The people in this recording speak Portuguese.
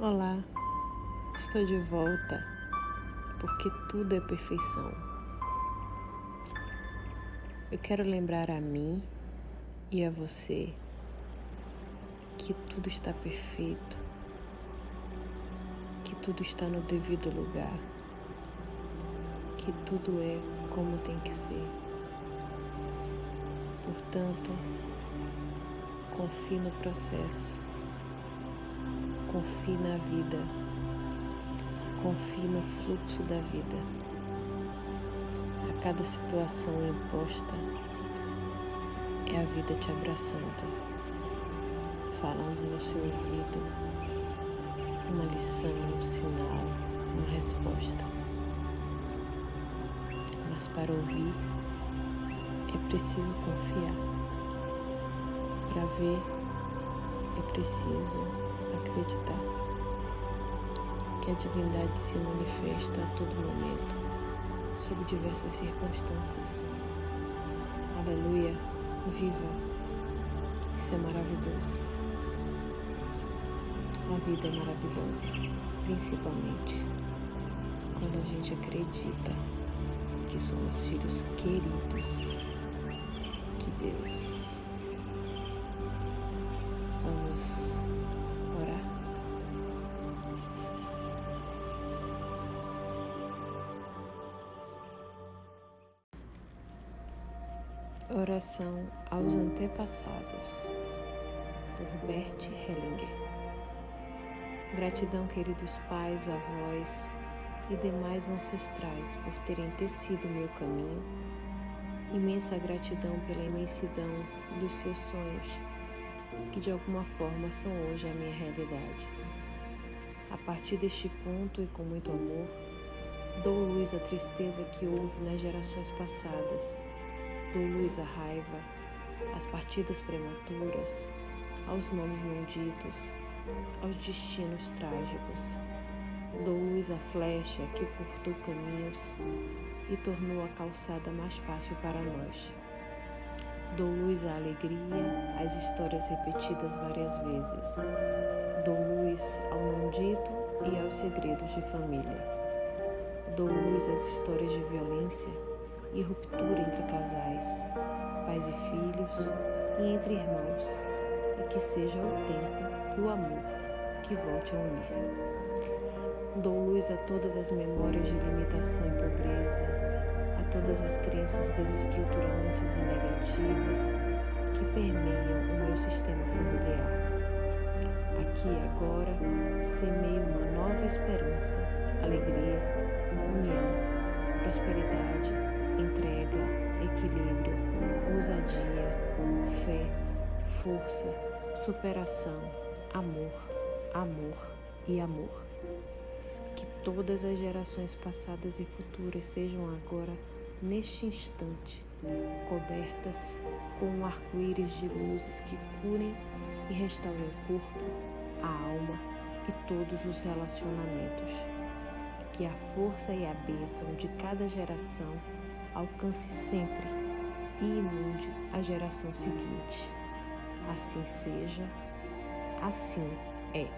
Olá, estou de volta porque tudo é perfeição. Eu quero lembrar a mim e a você que tudo está perfeito, que tudo está no devido lugar, que tudo é como tem que ser. Portanto, confie no processo Confie na vida. Confie no fluxo da vida. A cada situação imposta é a vida te abraçando, falando no seu ouvido uma lição, um sinal, uma resposta. Mas para ouvir é preciso confiar. Para ver é preciso acreditar que a divindade se manifesta a todo momento, sob diversas circunstâncias. Aleluia, viva! Isso é maravilhoso. A vida é maravilhosa, principalmente quando a gente acredita que somos filhos queridos de Deus. Oração aos antepassados, por Bert Hellinger. Gratidão, queridos pais, avós e demais ancestrais, por terem tecido meu caminho. Imensa gratidão pela imensidão dos seus sonhos, que de alguma forma são hoje a minha realidade. A partir deste ponto e com muito amor, dou luz à tristeza que houve nas gerações passadas Dou luz à raiva, às partidas prematuras, aos nomes não ditos, aos destinos trágicos. Dou luz à flecha que cortou caminhos e tornou a calçada mais fácil para nós. Dou luz à alegria, às histórias repetidas várias vezes. Dou luz ao não dito e aos segredos de família. Dou luz às histórias de violência e ruptura entre casais, pais e filhos e entre irmãos, e que seja o tempo e o amor que volte a unir. Dou luz a todas as memórias de limitação e pobreza, a todas as crenças desestruturantes e negativas que permeiam o meu sistema familiar. Aqui agora semeio uma nova esperança, alegria, união, prosperidade entrega, equilíbrio, ousadia, fé, força, superação, amor, amor e amor. Que todas as gerações passadas e futuras sejam agora, neste instante, cobertas com um arco-íris de luzes que curem e restaurem o corpo, a alma e todos os relacionamentos. Que a força e a bênção de cada geração alcance sempre e inunde a geração seguinte. Assim seja, assim é.